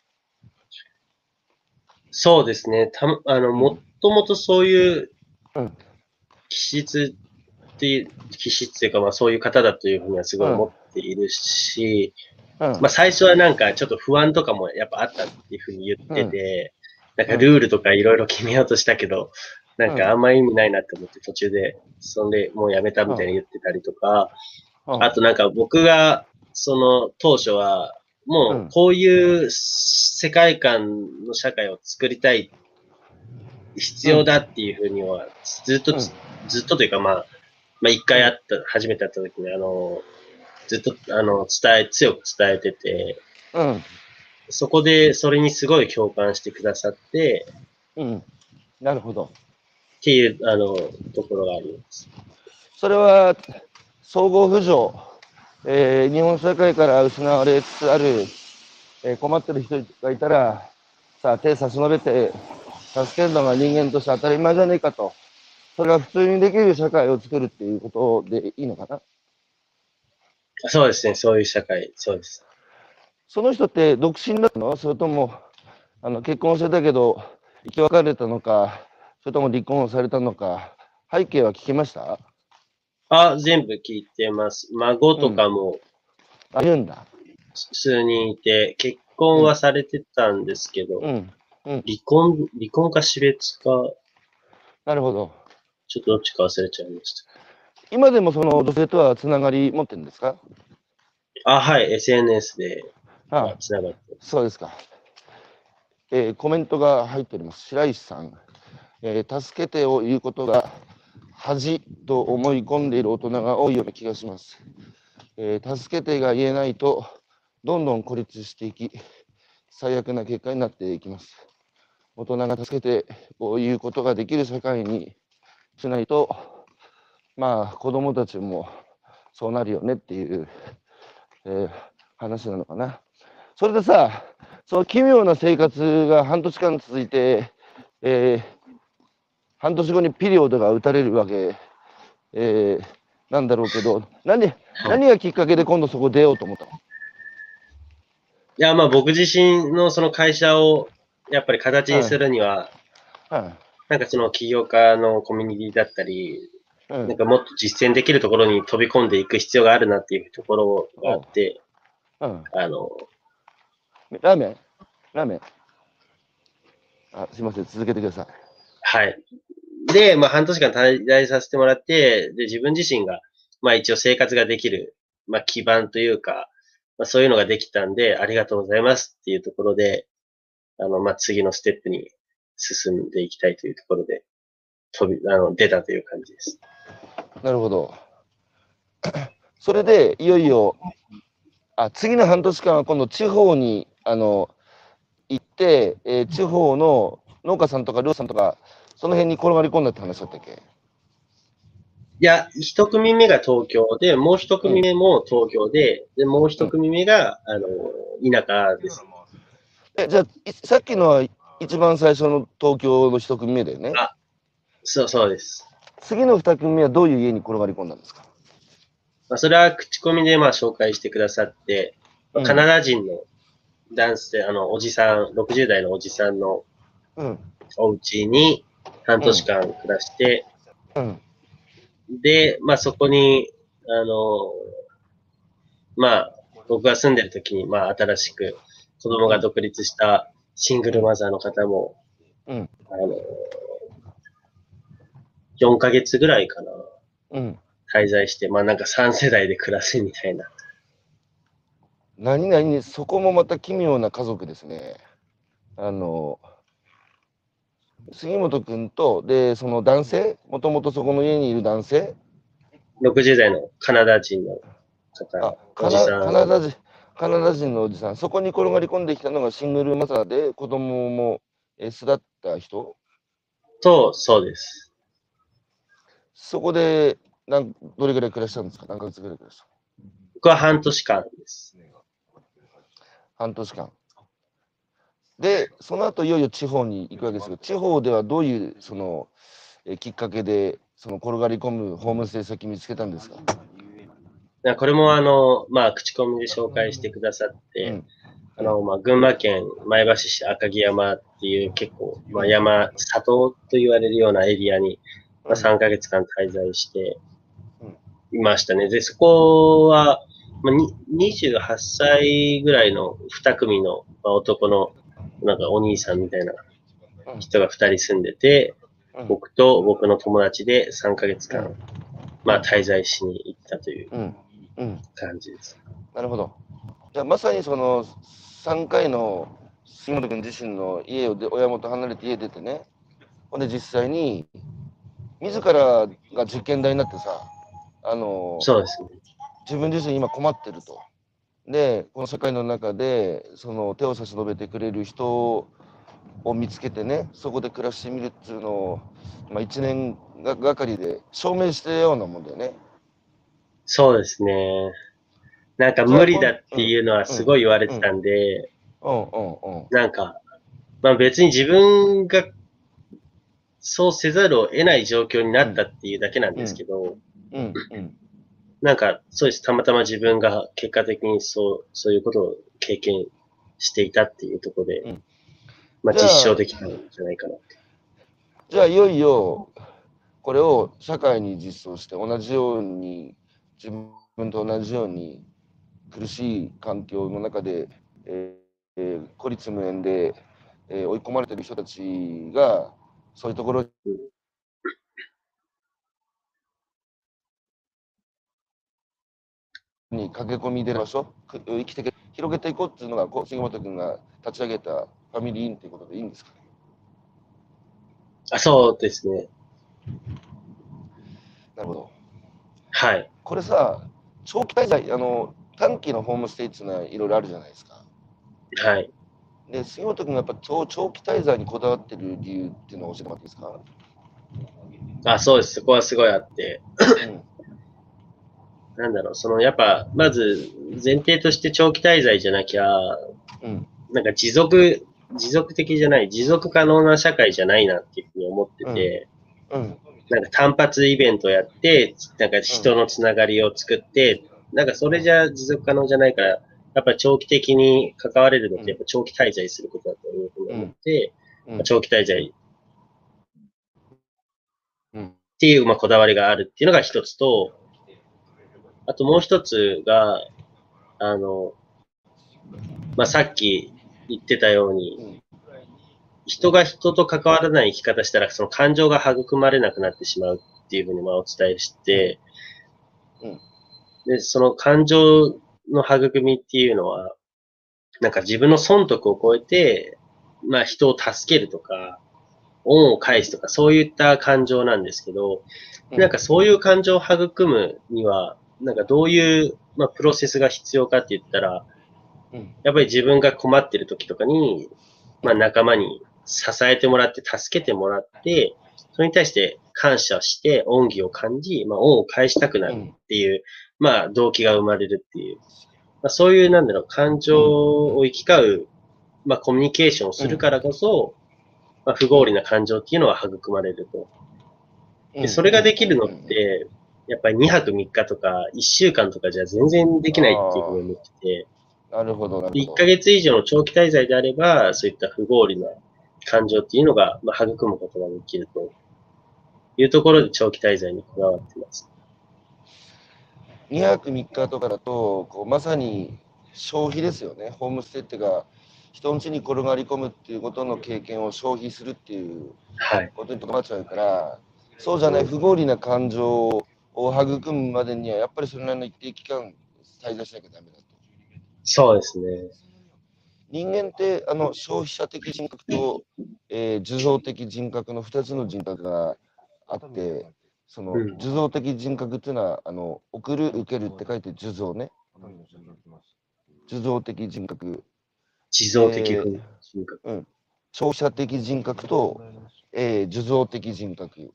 そうですね。たあの、もっともとそういううん気質っていう、気質っていうか、まあそういう方だというふうにはすごい思っているし、うん。まあ最初はなんかちょっと不安とかもやっぱあったっていうふうに言ってて、なんかルールとかいろいろ決めようとしたけど、なんかあんま意味ないなって思って途中で、そんでもうやめたみたいに言ってたりとか、うん。あとなんか僕が、その当初は、もうこういう世界観の社会を作りたい、必要だっていうふうには、ずっと、うん。ずっとというかまあ、まあ一回会った、初めて会った時にあの、ずっとあの、伝え、強く伝えてて、うん。そこでそれにすごい共感してくださって、うん。なるほど。っていう、あの、ところがあります。それは、総合扶助、えー日本社会から失われつつある、えー困ってる人がいたら、さあ、手差し伸べて、助けるのが人間として当たり前じゃねえかと。それが普通にできる社会を作るっていうことでいいのかな？そうですね、そういう社会、そうです。その人って独身だったの？それとも、あの、結婚してたけど、生き別れたのか、それとも離婚されたのか、背景は聞きました？あ、全部聞いてます。孫とかもあ、言うんだ。数人いて、結婚はされてたんですけど、うん。離婚、離婚か死別か、なるほど。ちょっとどっちか忘れちゃいました。今でもその女性とはつながり持ってるんですか？あ、はい、SNS であつながって。そうですか。えーコメントが入っております。白石さん、えー助けてを言うことが恥と思い込んでいる大人が多いような気がします。えー助けてが言えないと、どんどん孤立していき、最悪な結果になっていきます。大人が助けてを言うことができる社会にしないと、まあ子供たちもそうなるよねっていう、えー話なのかな。それでさ、その奇妙な生活が半年間続いて、えー半年後にピリオドが打たれるわけ、えーなんだろうけど、何何がきっかけで今度そこ出ようと思ったの？いや、まあ僕自身のその会社をやっぱり形にするには、はなんかその起業家のコミュニティだったり、なんかもっと実践できるところに飛び込んでいく必要があるなっていうところがあって、うん、あの、ラーメン。ラーメン。あすいません、続けてください。はい。で、まあ半年間滞在させてもらって、で、自分自身が、まあ一応生活ができる、まあ基盤というか、まあそういうのができたんで、ありがとうございますっていうところで、あの、まあ次のステップに進んでいきたいというところで、飛び、あの、出たという感じです。なるほど。それで、いよいよ、あ次の半年間は今度、地方にあの行って、えー地方の農家さんとか漁師さんとか、その辺に転がり込んだって話だったっけ？いや、一組目が東京で、もう一組目も東京で、で、もう一組目が、あの、田舎です。えじゃあ、いさっきのは一番最初の東京の一組目だよね？あそう、そうです。次の二組目はどういう家に転がり込んだんですか、まあ、それは口コミでまあ紹介してくださって、まあうんカナダ人の男性、あの、おじさん、60代のおじさんのうん。お家に半年間暮らして、うん。で、まあそこに、あの、まあ僕が住んでる時に、まあ新しく子供が独立したシングルマザーの方も、うん。あの、4ヶ月ぐらいかな、うん滞在して、まあなんか3世代で暮らすみたいな。何々そこもまた奇妙な家族ですね。あの杉本君とでその男性もともとそこの家にいる男性？60代のカナダ人の方あ、カ。ナカナダ人カナダ人のおじさんそこに転がり込んできたのがシングルマザーで子供もえ巣立った人？と、そうです。そこでなんどれぐらい暮らしたんですか？何ヶ月ぐらい暮らした僕は半年間です。半年間。で、その後いよいよ地方に行くわけですけど、地方ではどういうそのえきっかけでその転がり込むホームステイ先見つけたんですか、なこれもあの、まあ、口コミで紹介してくださって、うんあの、まあ、群馬県前橋市赤城山っていう結構、まあ、山、里と言われるようなエリアに、まあ、3ヶ月間滞在していましたね。で、そこは、まあ、に28歳ぐらいの2組の、まあ、男の、なんかお兄さんみたいな人が2人住んでて、うん僕と僕の友達で3ヶ月間、まあ、滞在しに行ったといううんうん。感じです。なるほど。じゃあまさにその3回の杉本君自身の家をで親元離れて家出てね、ほんで実際に自らが実験台になってさ、あのそうですね。自分自身今困ってると。で、この社会の中でその手を差し伸べてくれる人を見つけてね、そこで暮らしてみるっていうのを、まあ、1年ががかりで証明したようなもんだよね。そうですね。なんか無理だっていうのはすごい言われてたんで、うんうんうん。なんか、まあ別に自分がそうせざるを得ない状況になったっていうだけなんですけど、うんうん。なんかそうです。たまたま自分が結果的にそう、そういうことを経験していたっていうところで、うんまあ実証できたんじゃないかなって。じゃあいよいよこれを社会に実装して同じように自分と同じように苦しい環境の中で、えーえー孤立無縁で、えー追い込まれてる人たちがそういうところに駆け込み出る場所く生きてけ広げていこうっていうのがこう杉本君が立ち上げたファミリーインということでいいんですか？ねあ、そうですね。なるほど。はい。これさ、長期滞在、あの短期のホームステイっていうのはいろいろあるじゃないですか。はい。で、杉本君がやっぱ長長期滞在にこだわってる理由っていうのを教えてもらっていいですか？あ、そうです。そこはすごいあって。うんなんだろう、そのやっぱ、まず前提として長期滞在じゃなきゃ、うんなんか持続、持続的じゃない、持続可能な社会じゃないなっていうふうに思ってて、うんなんか単発イベントやって、なんか人のつながりを作って、なんかそれじゃ持続可能じゃないから、やっぱ長期的に関われるのってやっぱ長期滞在することだというふうに思って、うん。長期滞在うん。っていう、まあ、こだわりがあるっていうのが一つと、あともう一つが、あの、まあ、さっき言ってたように、うん人が人と関わらない生き方したら、その感情が育まれなくなってしまうっていうふうにまあお伝えして、うん。で、その感情の育みっていうのは、なんか自分の損得を超えて、まあ人を助けるとか、恩を返すとか、そういった感情なんですけど、なんかそういう感情を育むには、なんかどういう、まあ、プロセスが必要かって言ったら、うん。やっぱり自分が困ってる時とかに、まあ仲間に支えてもらって、助けてもらって、それに対して感謝して、恩義を感じ、まあ恩を返したくなるっていう、まあ動機が生まれるっていう、まあそういうなんだろう、感情を行き交う、まあコミュニケーションをするからこそ、まあ不合理な感情っていうのは育まれると。で、それができるのっ、て、やっぱり2泊3日とか1週間とかじゃ全然できないっていうふうに思ってて、なるほど、なるでほど。1ヶ月以上の長期滞在であれば、そういった不合理な感情っていうのが、まあ、育むことができるというところで長期滞在にこだわってます。2泊3日とかだとこうまさに消費ですよねホームステイっていうか人ん家に転がり込むっていうことの経験を消費するっていうはい。ことにとどまっちゃうからそうじゃない不合理な感情を育むまでにはやっぱりそれなりの一定期間滞在しなきゃダメだと。そうですね。人間ってあの消費者的人格と、えー受像的人格の2つの人格があってそのうん。受像的人格っていうのはあの送る受けるって書いて受像ね。受像的人格。地蔵的えー人格。消費者的人格と、えー受像的人格。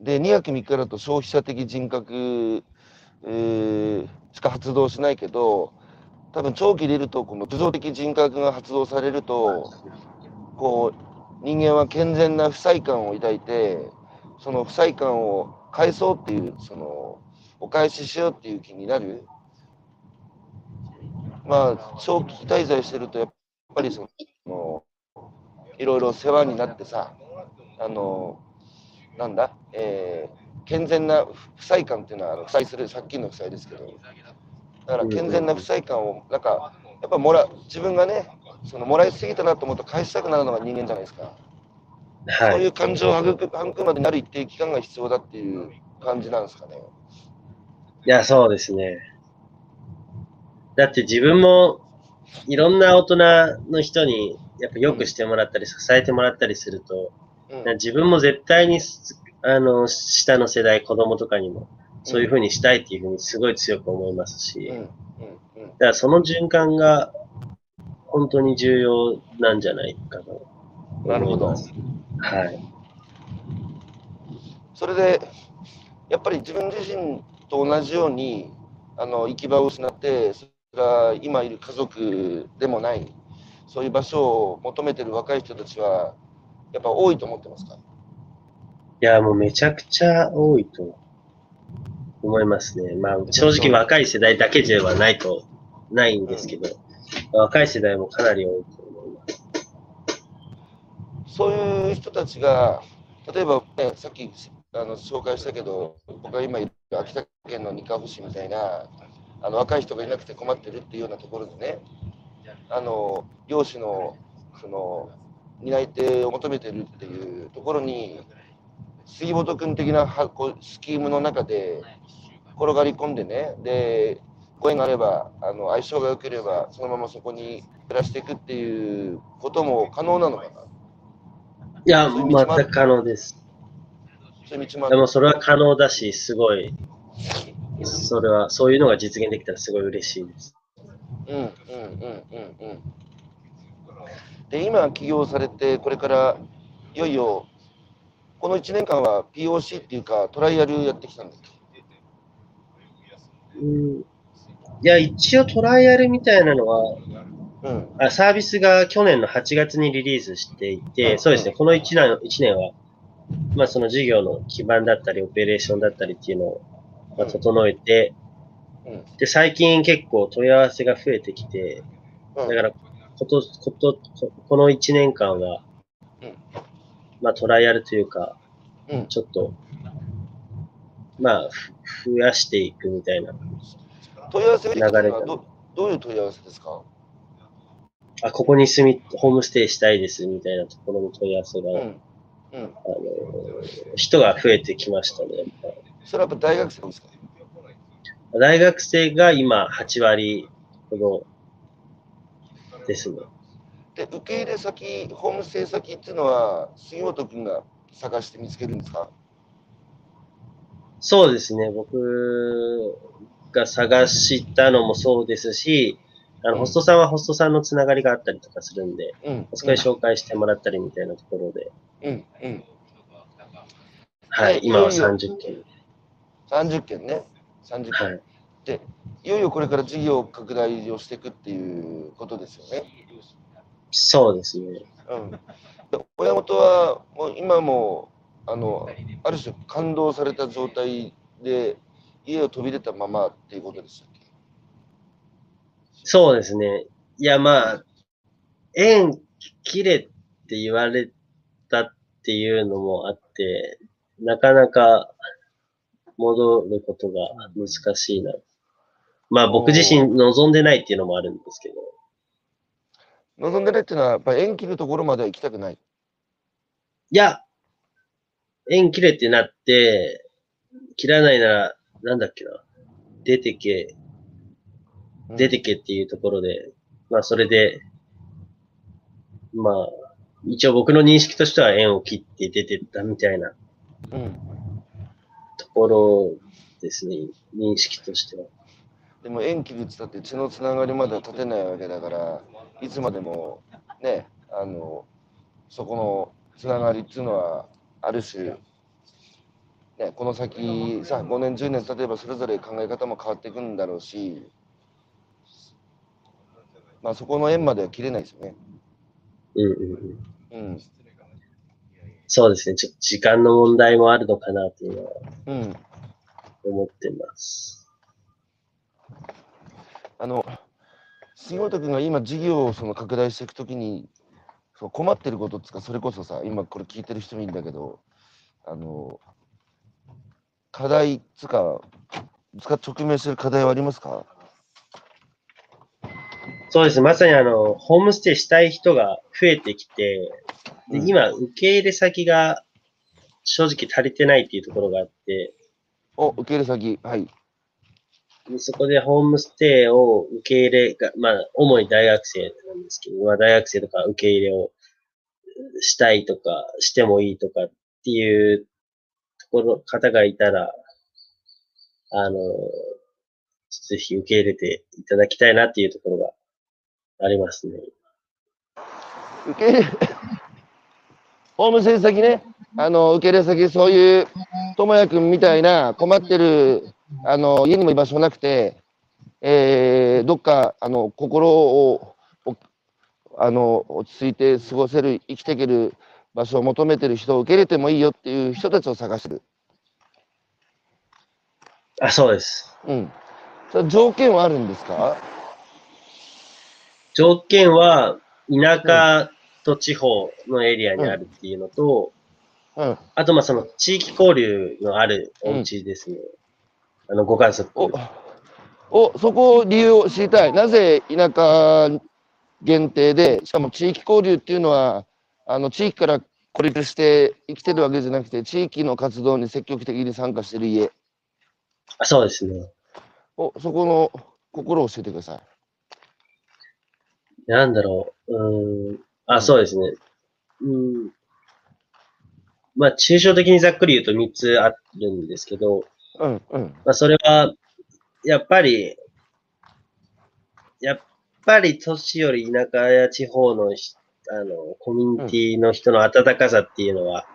で2泊3日だと消費者的人格、えーしか発動しないけど多分長期でいるとこの受像的人格が発動されるとこう人間は健全な不快感を抱いてその不快感を返そうっていうそのお返ししようっていう気になる。まあ長期滞在してるとやっぱりそのいろいろ世話になってさあのなんだ、えー健全な不快感っていうのはあの負債する借金の負債ですけどだから健全な不快感をなんかやっぱもら自分がねそのもらいすぎたなと思うと返したくなるのが人間じゃないですか、はい。そういう感情を育むまでになる一定期間が必要だっていう感じなんですかね。いや、そうですね。だって自分もいろんな大人の人にやっぱよくしてもらったり支えてもらったりすると、うん自分も絶対にすあの下の世代、子供とかにもそういうふうにしたいっていうふうにすごい強く思いますし、うんうんだからその循環が本当に重要なんじゃないかなとうん。なるほど思いま。す。はい。それで、やっぱり自分自身と同じように、あの行き場を失って、それが今いる家族でもない、そういう場所を求めてる若い人たちは、やっぱ多いと思ってますか？いや、もうめちゃくちゃ多いと思いますね。まあ、正直若い世代だけではないと、ないんですけど、若い世代もかなり多いと。そういう人たちが、例えば、ね、さっきあの紹介したけど、僕が今いる秋田県の二カ保市みたいな、あの若い人がいなくて困ってるっていうようなところでね、あの漁師のその担い手を求めてるっていうところに、杉本君的なスキームの中で転がり込んでね、でご縁があれば、あの相性が良ければ、そのままそこに暮らしていくっていうことも可能なのかな。いや、全く可能です。そういう道もあでるもそれは可能だし、すごい、それは、そういうのが実現できたらすごい嬉しいです。うんうんうんうんうん。で、今起業されて、これからいよいよ、この1年間は POC っていうか、トライアルやってきたんだっけ？うん、いや、一応トライアルみたいなのは、うん。あサービスが去年の8月にリリースしていて、うん。そうですね、この1年 ,1 年は、まあ、その事業の基盤だったり、オペレーションだったりっていうのを、まあ、整えて、うん。で、最近結構問い合わせが増えてきて、うん。だから、こと、こと、ここの1年間はうん、まあ、トライアルというか、うん。ちょっと、まあ、ふ増やしていくみたいな。問い合わせどどういう問い合わせですか？あ、ここに住み、ホームステイしたいですみたいなところの問い合わせが、うん。うん。あの、人が増えてきましたね。それはやっぱ大学生ですか？大学生が今8割ほどですね。で、受け入れ先、ホームステイ先っていうのは、杉本君が探して見つけるんですか？そうですね。僕が探したのもそうですし、あの、うんホストさんはホストさんのつながりがあったりとかするんで、うん。そこで紹介してもらったりみたいなところで、うん。うん。はい、今はいよいよ30件。30件ね。30件。はい。で、いよいよこれから事業拡大をしていくっていうことですよね。そうですね。うん。で親元はもう今もあのある種感動された状態で家を飛び出たままっていうことでしたっけそうですね。いや、まあ、縁切れって言われたっていうのもあって、なかなか戻ることが難しいな。まあ僕自身望んでないっていうのもあるんですけど。望んでないっていうのはやっぱり縁切るところまでは行きたくない？いや、縁切れってなって、切らないなら、なんだっけな。出てけ、うん出てけっていうところで、まあそれで、まあ、一応僕の認識としては縁を切って出てったみたいなうん。ところですね、認識としては。でも縁切るって言ったって血のつながりまでは立てないわけだからいつまでもねあのそこのつながりっていうのはある種、ね、この先さ5年10年例えばそれぞれ考え方も変わっていくんだろうし、まあ、そこの縁までは切れないですよね。うんうんうん。うんそうですね、ちょっと時間の問題もあるのかなというのはうん、思ってます。あの杉本君が今事業をその拡大していくときにそう困ってることっつうかそれこそさ今これ聞いてる人もいるんだけどあの課題っつうかつか直面してる課題はありますか？そうです。まさにあの、ホームステイしたい人が増えてきて、でうん。今、受け入れ先が正直足りてないっていうところがあって、お受け入れ先はい。そこでホームステイを受け入れが、まあ、主に大学生なんですけど、まあ、大学生とか受け入れをしたいとか、してもいいとかっていうところ、方がいたら、あの、ぜひ受け入れていただきたいなっていうところがありますね。受け入れ、ホームステイ先ね、あの、受け入れ先、そういう、ともやくんみたいな困ってる、あの、家にも居場所なくて、えー、どっか、あの、心を、おあの、落ち着いて過ごせる、生きていける場所を求めてる人を受け入れてもいいよっていう人たちを探してる。あ、そうです。うん。条件はあるんですか？条件は、田舎と地方のエリアにあるっていうのと、うん。あと、まあ、その、地域交流のあるお家ですね。あの、ご家族。お、お、そこ理由を知りたい。なぜ田舎限定で、しかも地域交流っていうのは、あの、地域から孤立して生きてるわけじゃなくて、地域の活動に積極的に参加してる家。あそうですね。お、そこの心を教えてください。なんだろう。うーん。あ、そうですね。うん。まあ、抽象的にざっくり言うと3つあるんですけど、うん、うん、まあ、それは、やっぱり、やっぱり都市より田舎や地方のし、あの、コミュニティの人の温かさっていうのは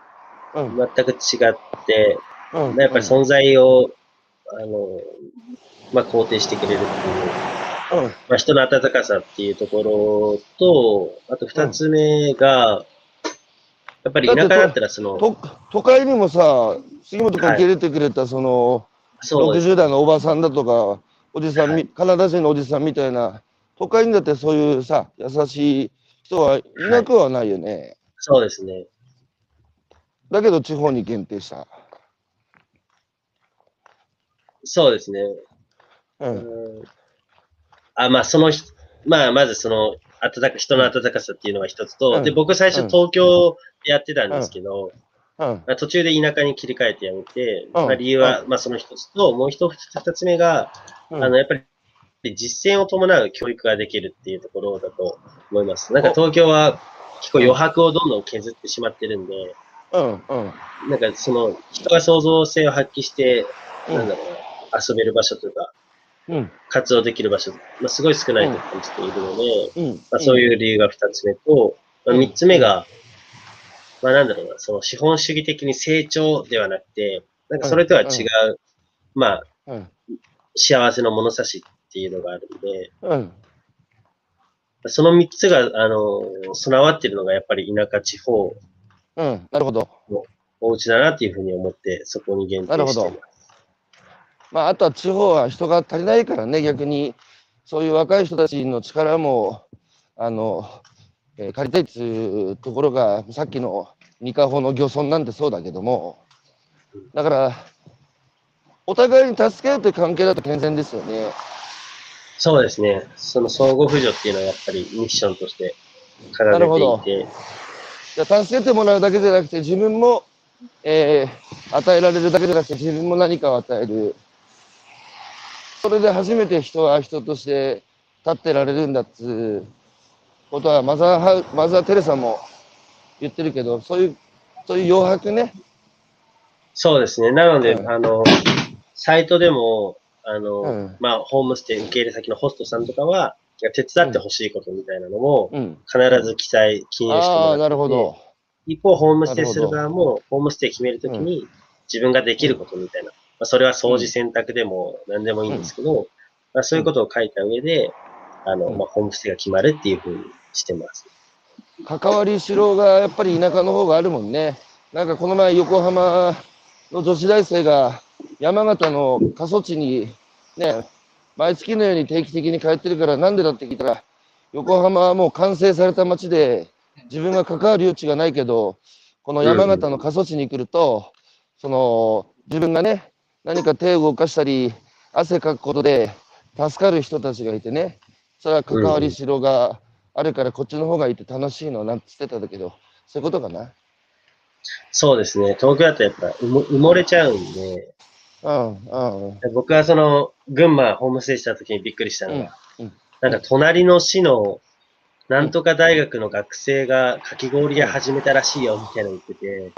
うん、全く違って、うん。やっぱり存在を、あの、まあ、肯定してくれるっていう、うん、まあ、人の温かさっていうところと、あと二つ目が、やっぱり田舎だったらその、と都会にもさ、杉本君受け入れてくれた、その、そうです。60代のおばさんだとか、おじさんみ、はいカナダ人のおじさんみたいな、都会にだってそういうさ、優しい人はいなくはないよね。そうですね。だけど地方に限定した。そうですね。う。うんんあ、まあ、そのひ、まあ、まずその、温か、人の温かさっていうのが一つと、うんで、僕最初うん東京でやってたんですけど、うん。まあ途中で田舎に切り替えてやめて、うんまあ、理由は、まあ、その一つと、もう一つ、二つ目が、うんあの、やっぱり、実践を伴う教育ができるっていうところだと思います。なんかお東京は結構余白をどんどん削ってしまってるんで、うん。うん。なんかその人が創造性を発揮して、うんなんだろうな、遊べる場所とか、うん。活動できる場所、まあ、すごい少ないと感じているので、うん。まあ、そういう理由が二つ目と、まあ、うん三つ目が、まあなんだろうな、その資本主義的に成長ではなくて、なんかそれとは違う、まあうん。幸せの物差しっていうのがあるんで、うん。その三つが、あの、備わっているのがやっぱり田舎地方、うん。なるほど。お家だなっていうふうに思って、そこに限定しています。まあ、あとは地方は人が足りないからね、逆に、そういう若い人たちの力も、あの、えー借りたいっていうところが、さっきの二カホの漁村なんてそうだけども、だから、お互いに助け合うという関係だと健全ですよね。そうですね。その相互扶助っていうのはやっぱりミッションとして掲げていて、いや助けてもらうだけじゃなくて、自分も、えー与えられるだけじゃなくて、自分も何かを与える。それで初めて人は人として立ってられるんだっつうことは、マザーハウ、マザー・テレサも言ってるけど、そういう、そういう余白ね。そうですね。なので、うんあの、サイトでも、あの、うんまあ、ホームステイ受け入れ先のホストさんとかは、手伝ってほしいことみたいなのも、うん。必ず記載、記入してもらってああ、なるほど。一方、ホームステイする側も、ホームステイ決めるときに、自分ができることみたいな。まあ、それは掃除洗濯でも何でもいいんですけど、まあ、そういうことを書いた上で、あの、うんまあ、ホームステイが決まるっていうふうにしてます。関わりしろがやっぱり田舎の方があるもんね。なんかこの前横浜の女子大生が山形の過疎地にね、毎月のように定期的に帰ってるからなんでだって聞いたら、横浜はもう完成された街で自分が関わる余地がないけど、この山形の過疎地に来ると、その自分がね、何か手を動かしたり、汗かくことで助かる人たちがいてね、それは関わりしろがあるからこっちの方がいて楽しいのなんて言ってたんだけど、そういうことかな？そうですね。東京だとやっぱ埋も埋もれちゃうんで、うん、うん。で僕はその、群馬ホームステイした時にびっくりしたのが、うんうんなんか隣の市の、なんとか大学の学生がかき氷屋始めたらしいよ、みたいなの言ってて。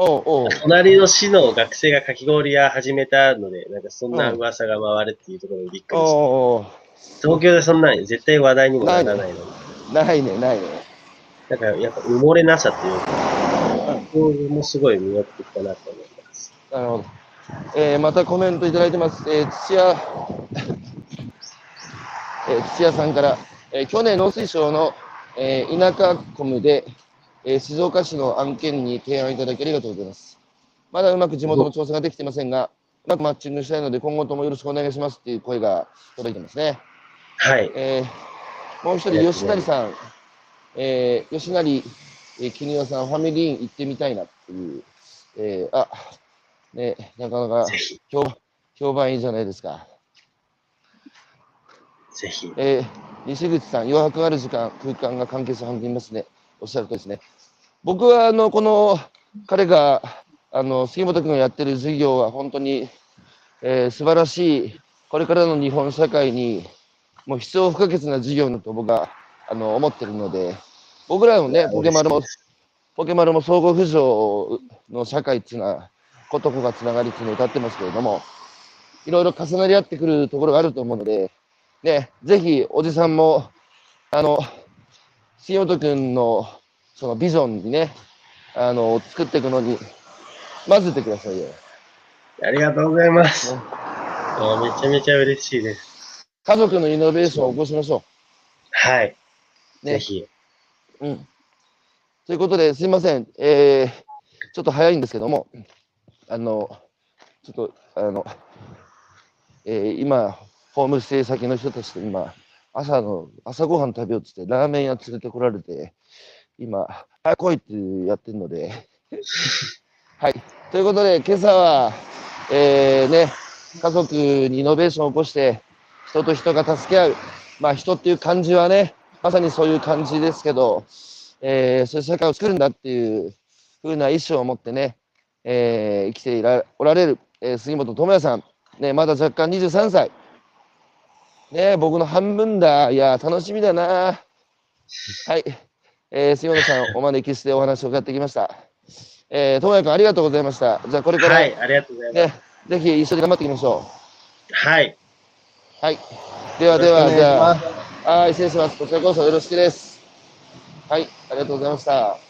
隣の市の学生がかき氷屋始めたので、なんかそんな噂が回るっていうところにびっくりした。おうおう東京でそんなに絶対話題にもならないのに。ないね、ないね。だからやっぱ埋もれなさっていうか、ここもすごい魅力的だなと思います。なるほど。えーまたコメントいただいてます。えー土屋、えー土屋さんから、えー去年農水省の、えー田舎コムで、えー静岡市の案件に提案いただきありがとうございます。まだうまく地元の調査ができていませんが、うまくマッチングしたいので、今後ともよろしくお願いしますっていう声が届いてますね。はい。えーもう一人、吉成さん、えー吉成、え代さん、ファミリーン行ってみたいなっていう、えーあ、ね、なかなか評評判いいじゃないですか。ぜひ。えー西口さん、余白ある時間、空間が関係性を育みますね。おっしゃるとりですね。僕は、あの、この、彼が、あの、杉本君がやってる授業は本当に、えー素晴らしい、これからの日本社会に、もう必要不可欠な授業だと僕は、あの、思ってるので、僕らもね、ポケマルも、ポケマルも相互扶助の社会っていうのは、ことこがつながりっていうのを歌ってますけれども、いろいろ重なり合ってくるところがあると思うので、ね、ぜひおじさんも、あの、杉本君のそのビジョンにね、あの、作っていくのに、混ぜてくださいよ。ありがとうございます。ねあめちゃめちゃ嬉しいです。家族のイノベーションを起こしましょはい。う。ねぜ。ひ。うん。ということで、すいません。えー、ちょっと早いんですけども、あの、ちょっと、あの、えー今、ホームステイ先の人たちと今、朝の、朝ごはん食べようって言って、ラーメン屋連れてこられて、今、早く来いってやってるので、はい。ということで、今朝は、えー、ね、家族にイノベーションを起こして、人と人が助け合う。まあ、人っていう感じはね、まさにそういう感じですけど、えーそういう社会を作るんだっていう風な意思を持ってね、えー生きていらおられる、えー杉本智也さん、ね、まだ若干23歳。ね、僕の半分だ。いや、楽しみだな。はい。えー杉本さん、お招きしてお話を伺ってきました。えー、智也君、ありがとうございました。じゃあ、これから、はい。ありがとうございます。ね、ぜひ一緒に頑張っていきましょはい。う。はい。ではでは、じゃあはい、失礼します。こちらこそよろしくです。はい、ありがとうございました。